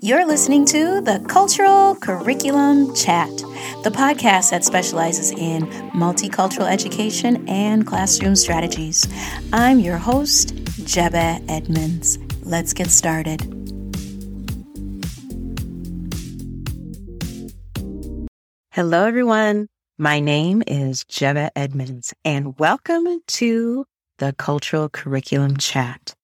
You're listening to the Cultural Curriculum Chat, the podcast that specializes in multicultural education and classroom strategies. I'm your host, Jebeh Edmunds. Let's get started. Hello, everyone. My name is Jebeh Edmunds, and welcome to the Cultural Curriculum Chat.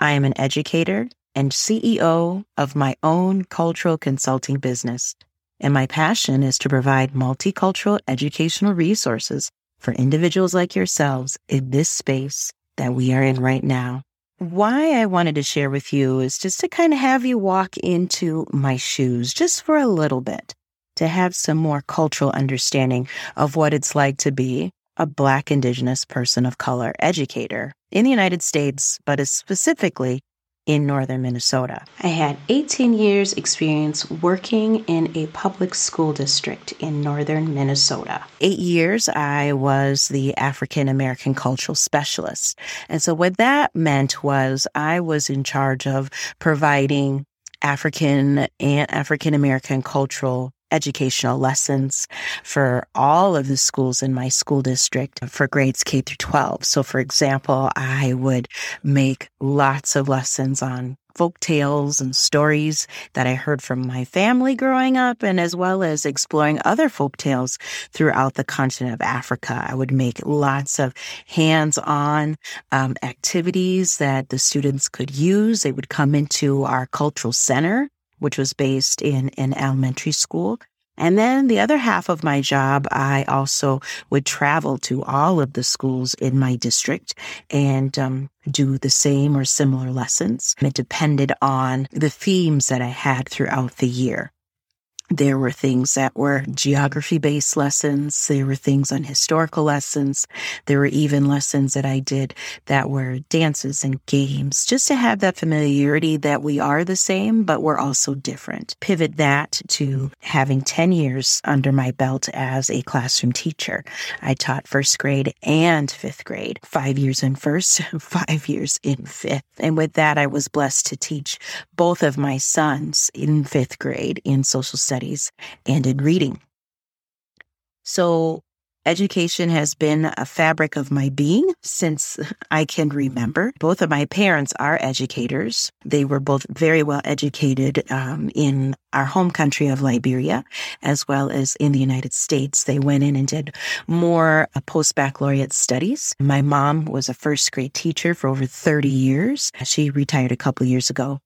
I am an educator and CEO of my own cultural consulting business. And my passion is to provide multicultural educational resources for individuals like yourselves in this space that we are in right now. Why I wanted to share with you is just to kind of have you walk into my shoes just for a little bit, to have some more cultural understanding of what it's like to be a Black Indigenous person of color educator in the United States, but specifically in northern Minnesota. I had 18 years experience working in a public school district in northern Minnesota. 8 years I was the African American cultural specialist. And so what that meant was I was in charge of providing African and African American cultural educational lessons for all of the schools in my school district for grades K through 12. So, for example, I would make lots of lessons on folk tales and stories that I heard from my family growing up, and as well as exploring other folk tales throughout the continent of Africa. I would make lots of hands on um, activities that the students could use. They would come into our cultural center which was based in an elementary school. And then the other half of my job, I also would travel to all of the schools in my district and um, do the same or similar lessons. It depended on the themes that I had throughout the year. There were things that were geography based lessons. There were things on historical lessons. There were even lessons that I did that were dances and games, just to have that familiarity that we are the same, but we're also different. Pivot that to having 10 years under my belt as a classroom teacher. I taught first grade and fifth grade, five years in first, five years in fifth. And with that, I was blessed to teach both of my sons in fifth grade in social studies studies and in reading. So Education has been a fabric of my being since I can remember. Both of my parents are educators. They were both very well educated um, in our home country of Liberia, as well as in the United States. They went in and did more uh, post baccalaureate studies. My mom was a first grade teacher for over 30 years. She retired a couple years ago.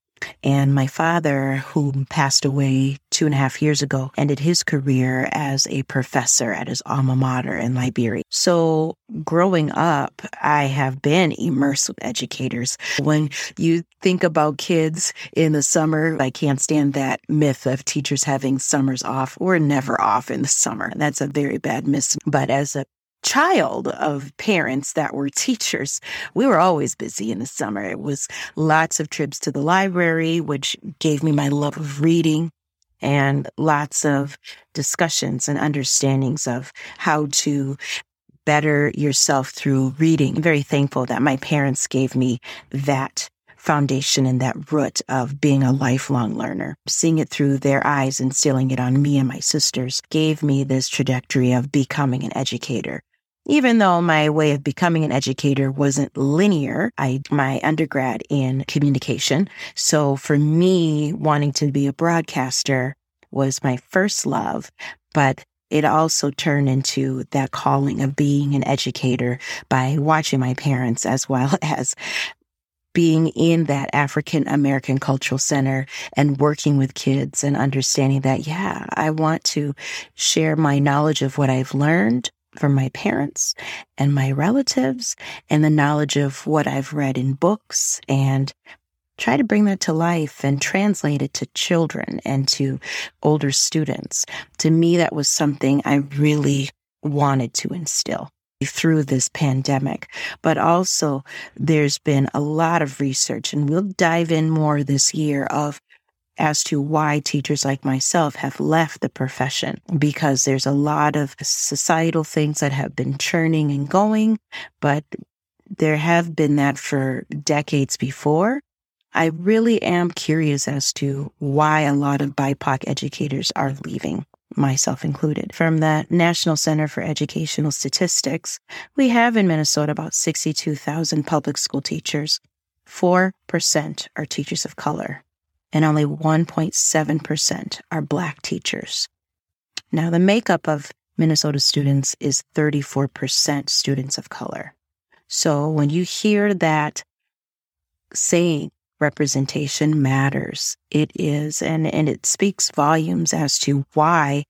And my father, who passed away two and a half years ago, ended his career as a professor at his alma mater in Liberia. So growing up, I have been immersed with educators. When you think about kids in the summer, I can't stand that myth of teachers having summers off. We're never off in the summer. That's a very bad myth. But as a child of parents that were teachers, we were always busy in the summer. It was lots of trips to the library, which gave me my love of reading and lots of discussions and understandings of how to better yourself through reading. I'm very thankful that my parents gave me that foundation and that root of being a lifelong learner. Seeing it through their eyes, and instilling it on me and my sisters gave me this trajectory of becoming an educator even though my way of becoming an educator wasn't linear, I my undergrad in communication. So for me, wanting to be a broadcaster was my first love, but it also turned into that calling of being an educator by watching my parents as well as being in that African American Cultural Center and working with kids and understanding that, yeah, I want to share my knowledge of what I've learned from my parents and my relatives and the knowledge of what I've read in books and try to bring that to life and translate it to children and to older students. To me, that was something I really wanted to instill through this pandemic. But also, there's been a lot of research, and we'll dive in more this year of as to why teachers like myself have left the profession because there's a lot of societal things that have been churning and going, but there have been that for decades before. I really am curious as to why a lot of BIPOC educators are leaving, myself included. From the National Center for Educational Statistics, we have in Minnesota about 62,000 public school teachers. 4% are teachers of color, and only 1.7% are Black teachers. Now, the makeup of Minnesota students is 34% students of color. So when you hear that saying representation matters, it is, and, and it speaks volumes as to why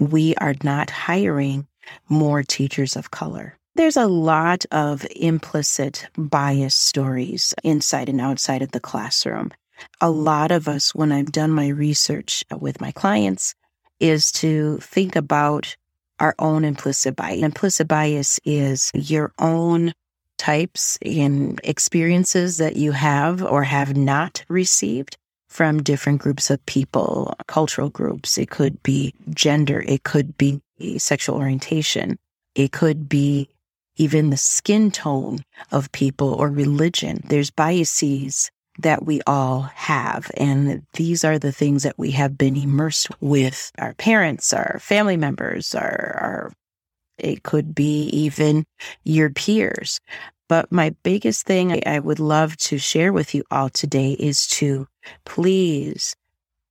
we are not hiring more teachers of color. There's a lot of implicit bias stories inside and outside of the classroom. A lot of us, when I've done my research uh, with my clients, is to think about our own implicit bias. Implicit bias is your own types and experiences that you have or have not received from different groups of people, cultural groups. It could be gender. It could be sexual orientation. It could be even the skin tone of people or religion. There's biases that we all have. And these are the things that we have been immersed with our parents, our family members, our, our it could be even your peers. But my biggest thing I would love to share with you all today is to please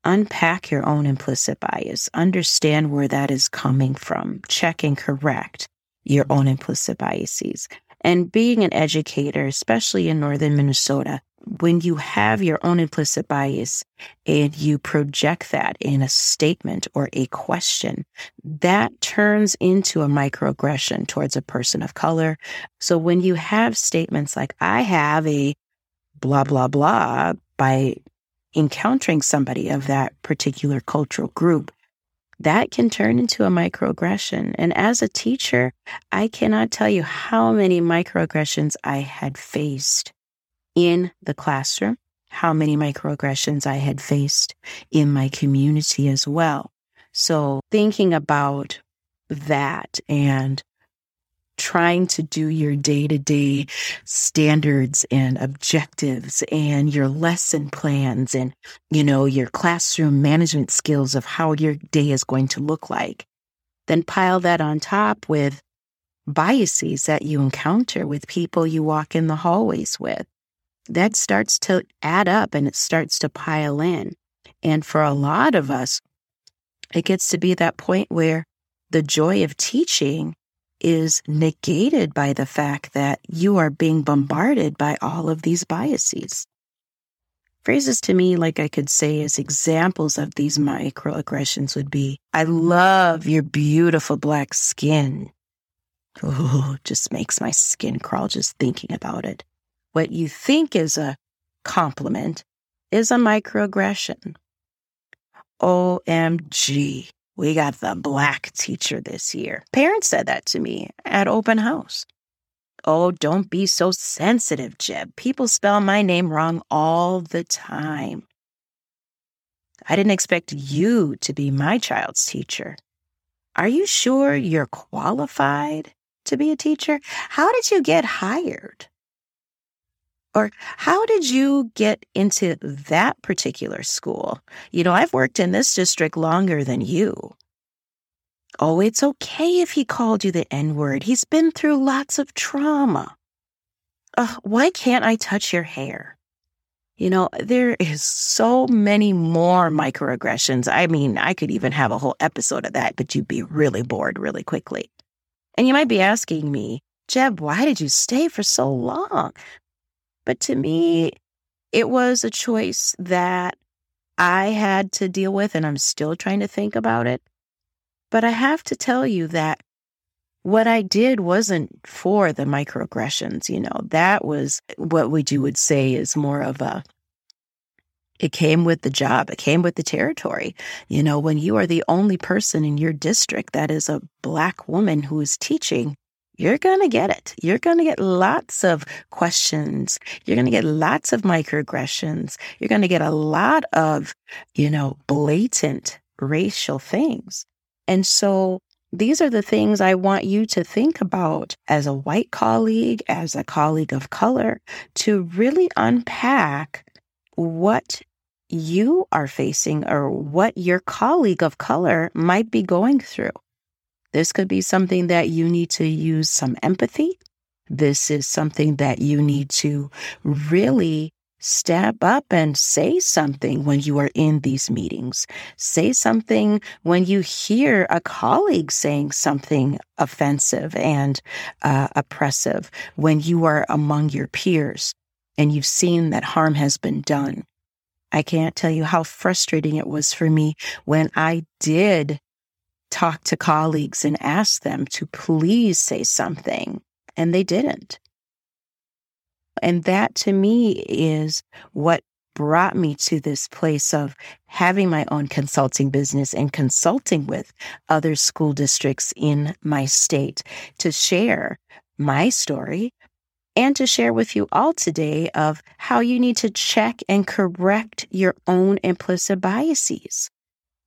unpack your own implicit bias, understand where that is coming from, check and correct your own implicit biases. And being an educator, especially in northern Minnesota, when you have your own implicit bias and you project that in a statement or a question, that turns into a microaggression towards a person of color. So when you have statements like, I have a blah, blah, blah, by encountering somebody of that particular cultural group, that can turn into a microaggression. And as a teacher, I cannot tell you how many microaggressions I had faced in the classroom, how many microaggressions I had faced in my community as well. So thinking about that and trying to do your day to day standards and objectives and your lesson plans and, you know, your classroom management skills of how your day is going to look like. Then pile that on top with biases that you encounter with people you walk in the hallways with that starts to add up and it starts to pile in. And for a lot of us, it gets to be that point where the joy of teaching is negated by the fact that you are being bombarded by all of these biases. Phrases to me, like I could say as examples of these microaggressions would be, I love your beautiful black skin. Oh, just makes my skin crawl just thinking about it what you think is a compliment is a microaggression. OMG, we got the black teacher this year. Parents said that to me at open house. Oh, don't be so sensitive, Jeb. People spell my name wrong all the time. I didn't expect you to be my child's teacher. Are you sure you're qualified to be a teacher? How did you get hired? Or how did you get into that particular school? You know, I've worked in this district longer than you. Oh, it's okay if he called you the N word. He's been through lots of trauma. Uh, why can't I touch your hair? You know, there is so many more microaggressions. I mean, I could even have a whole episode of that, but you'd be really bored really quickly. And you might be asking me, Jeb, why did you stay for so long? But to me, it was a choice that I had to deal with, and I'm still trying to think about it. But I have to tell you that what I did wasn't for the microaggressions. You know, that was what we you would say is more of a it came with the job. It came with the territory. You know, when you are the only person in your district that is a Black woman who is teaching, you're going to get it. You're going to get lots of questions. You're going to get lots of microaggressions. You're going to get a lot of, you know, blatant racial things. And so these are the things I want you to think about as a white colleague, as a colleague of color, to really unpack what you are facing or what your colleague of color might be going through. This could be something that you need to use some empathy. This is something that you need to really step up and say something when you are in these meetings. Say something when you hear a colleague saying something offensive and uh, oppressive, when you are among your peers and you've seen that harm has been done. I can't tell you how frustrating it was for me when I did talk to colleagues and ask them to please say something, and they didn't. And that to me is what brought me to this place of having my own consulting business and consulting with other school districts in my state to share my story and to share with you all today of how you need to check and correct your own implicit biases.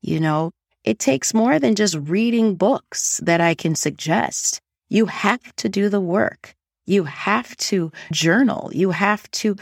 You know, it takes more than just reading books that I can suggest. You have to do the work. You have to journal. You have to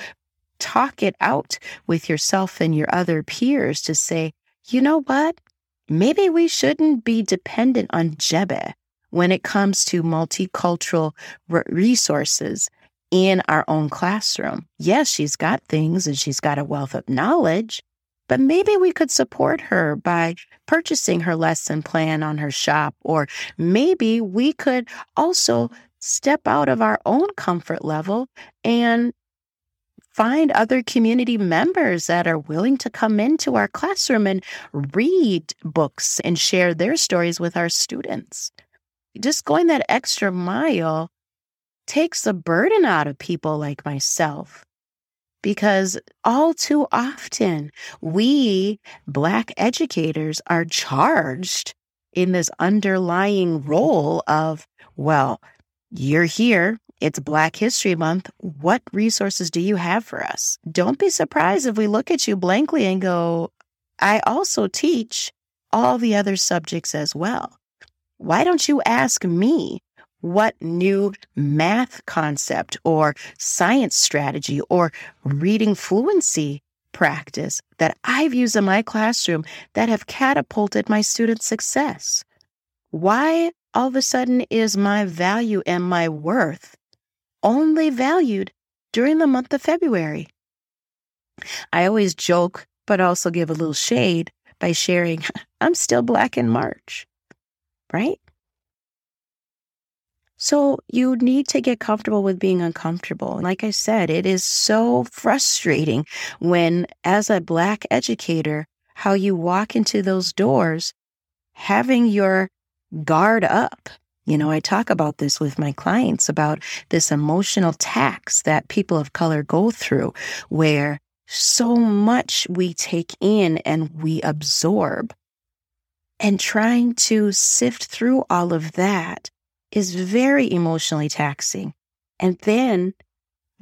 talk it out with yourself and your other peers to say, you know what? Maybe we shouldn't be dependent on Jebeh when it comes to multicultural resources in our own classroom. Yes, she's got things and she's got a wealth of knowledge, but maybe we could support her by purchasing her lesson plan on her shop, or maybe we could also step out of our own comfort level and find other community members that are willing to come into our classroom and read books and share their stories with our students. Just going that extra mile takes the burden out of people like myself. Because all too often, we Black educators are charged in this underlying role of, well, you're here. It's Black History Month. What resources do you have for us? Don't be surprised if we look at you blankly and go, I also teach all the other subjects as well. Why don't you ask me what new math concept or science strategy or reading fluency practice that I've used in my classroom that have catapulted my students' success? Why all of a sudden is my value and my worth only valued during the month of February? I always joke, but also give a little shade by sharing, I'm still black in March, right? So you need to get comfortable with being uncomfortable. Like I said, it is so frustrating when, as a Black educator, how you walk into those doors having your guard up. You know, I talk about this with my clients about this emotional tax that people of color go through, where so much we take in and we absorb. And trying to sift through all of that is very emotionally taxing. And then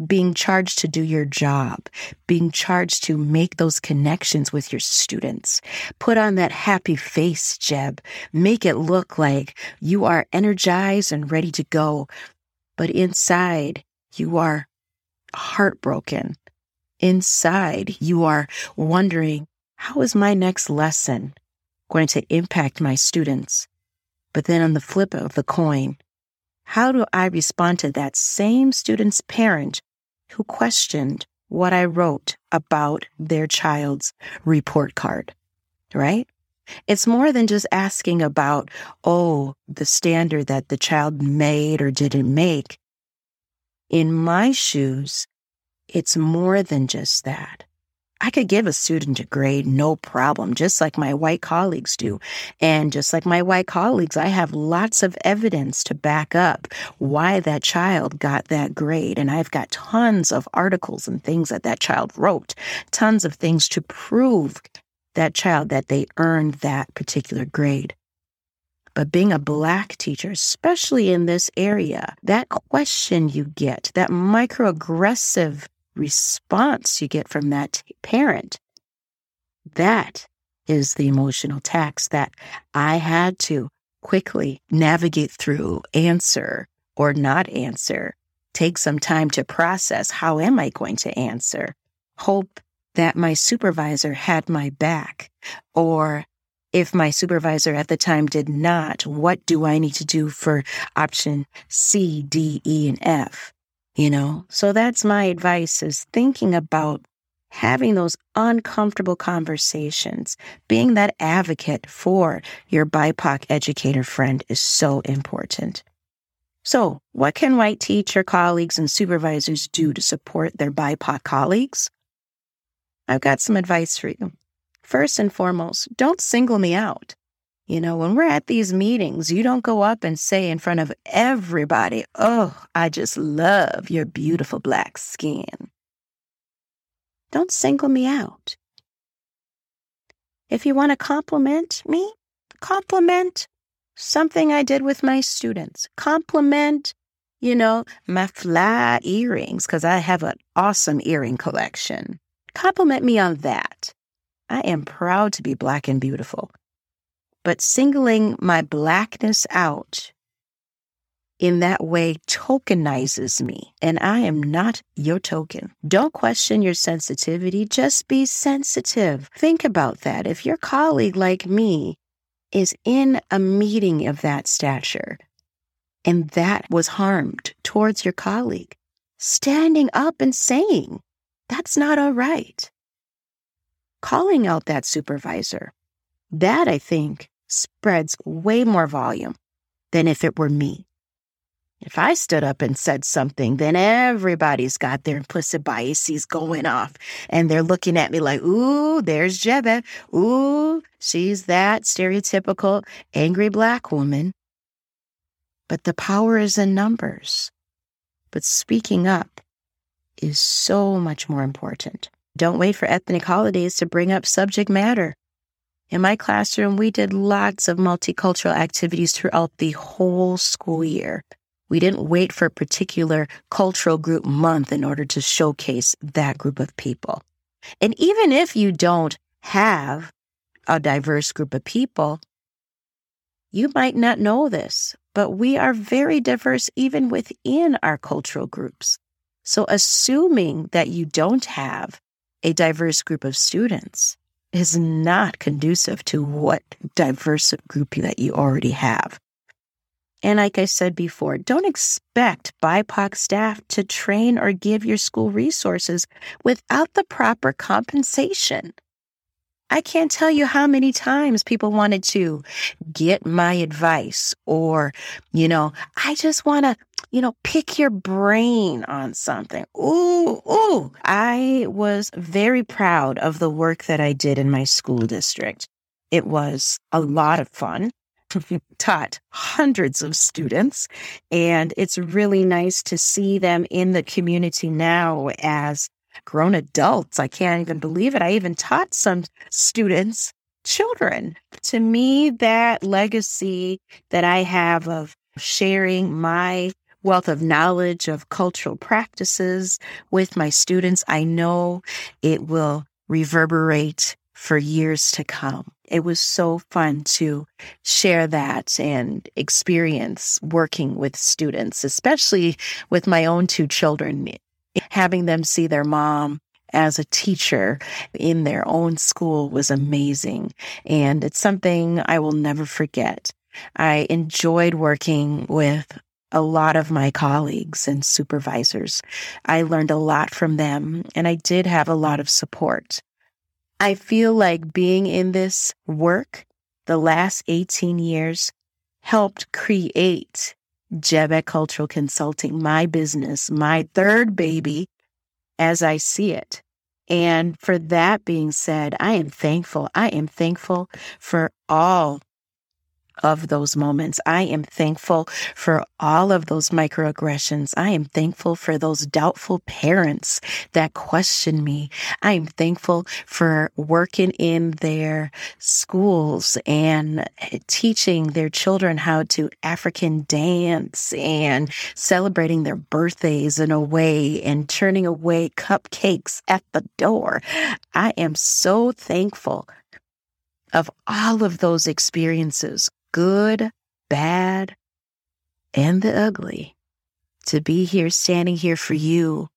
being charged to do your job, being charged to make those connections with your students. Put on that happy face, Jeb. Make it look like you are energized and ready to go. But inside, you are heartbroken. Inside, you are wondering, how is my next lesson going to impact my students? But then on the flip of the coin, how do I respond to that same student's parent who questioned what I wrote about their child's report card? Right? It's more than just asking about, oh, the standard that the child made or didn't make. In my shoes, it's more than just that. I could give a student a grade, no problem, just like my white colleagues do. And just like my white colleagues, I have lots of evidence to back up why that child got that grade. And I've got tons of articles and things that that child wrote, tons of things to prove that child that they earned that particular grade. But being a Black teacher, especially in this area, that question you get, that microaggressive response you get from that parent, that is the emotional tax that I had to quickly navigate through, answer or not answer, take some time to process how am I going to answer, hope that my supervisor had my back or if my supervisor at the time did not, what do I need to do for option C, D, E, and F? You know, so that's my advice is thinking about having those uncomfortable conversations, being that advocate for your BIPOC educator friend is so important. So, what can white teacher colleagues and supervisors do to support their BIPOC colleagues? I've got some advice for you. First and foremost, don't single me out. You know, when we're at these meetings, you don't go up and say in front of everybody, Oh, I just love your beautiful black skin. Don't single me out. If you want to compliment me, compliment something I did with my students. Compliment, you know, my fly earrings, because I have an awesome earring collection. Compliment me on that. I am proud to be black and beautiful. But singling my blackness out in that way tokenizes me, and I am not your token. Don't question your sensitivity, just be sensitive. Think about that. If your colleague, like me, is in a meeting of that stature, and that was harmed towards your colleague, standing up and saying, that's not all right calling out that supervisor. That, I think, spreads way more volume than if it were me. If I stood up and said something, then everybody's got their implicit biases going off. And they're looking at me like, ooh, there's Jebeh. Ooh, she's that stereotypical angry black woman. But the power is in numbers. But speaking up is so much more important. Don't wait for ethnic holidays to bring up subject matter. In my classroom, we did lots of multicultural activities throughout the whole school year. We didn't wait for a particular cultural group month in order to showcase that group of people. And even if you don't have a diverse group of people, you might not know this, but we are very diverse even within our cultural groups. So assuming that you don't have a diverse group of students is not conducive to what diverse group that you already have. And like I said before, don't expect BIPOC staff to train or give your school resources without the proper compensation. I can't tell you how many times people wanted to get my advice or, you know, I just want to you know, pick your brain on something. Ooh, ooh. I was very proud of the work that I did in my school district. It was a lot of fun. taught hundreds of students, and it's really nice to see them in the community now as grown adults. I can't even believe it. I even taught some students children. To me, that legacy that I have of sharing my wealth of knowledge of cultural practices with my students, I know it will reverberate for years to come. It was so fun to share that and experience working with students, especially with my own two children, having them see their mom as a teacher in their own school was amazing. And it's something I will never forget. I enjoyed working with a lot of my colleagues and supervisors. I learned a lot from them and I did have a lot of support. I feel like being in this work the last 18 years helped create Jebeh Cultural Consulting, my business, my third baby as I see it. And for that being said, I am thankful. I am thankful for all of those moments. I am thankful for all of those microaggressions. I am thankful for those doubtful parents that question me. I am thankful for working in their schools and eh, teaching their children how to African dance and celebrating their birthdays in a way and turning away cupcakes at the door. I am so thankful of all of those experiences good, bad, and the ugly, to be here, standing here for you,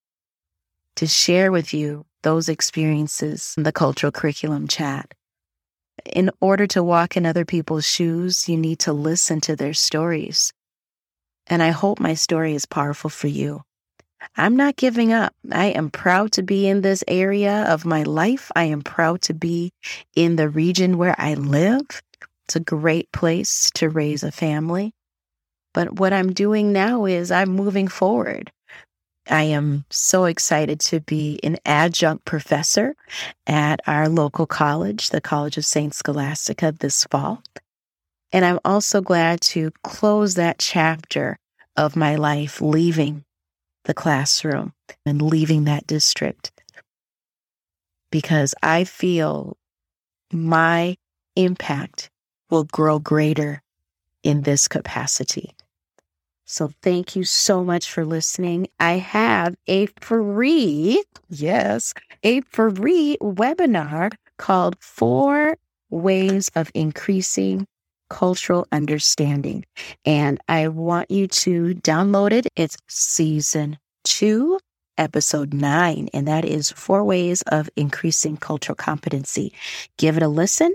to share with you those experiences in the cultural curriculum chat. In order to walk in other people's shoes, you need to listen to their stories. And I hope my story is powerful for you. I'm not giving up. I am proud to be in this area of my life. I am proud to be in the region where I live. It's a great place to raise a family. But what I'm doing now is I'm moving forward. I am so excited to be an adjunct professor at our local college, the College of St. Scholastica, this fall. And I'm also glad to close that chapter of my life, leaving the classroom and leaving that district because I feel my impact will grow greater in this capacity. So thank you so much for listening. I have a free, yes, a free webinar called Four Ways of Increasing Cultural Understanding. And I want you to download it. It's season two, episode nine, and that is Four Ways of Increasing Cultural Competency. Give it a listen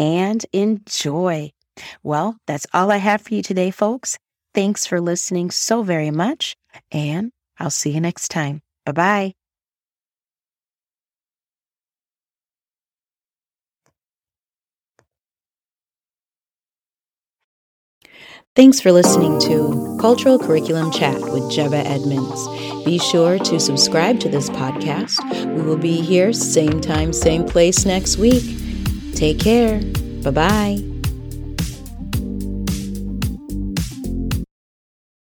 and enjoy. Well, that's all I have for you today, folks. Thanks for listening so very much, and I'll see you next time. Bye bye. Thanks for listening to Cultural Curriculum Chat with Jebeh Edmunds. Be sure to subscribe to this podcast. We will be here same time, same place next week. Take care. Bye bye.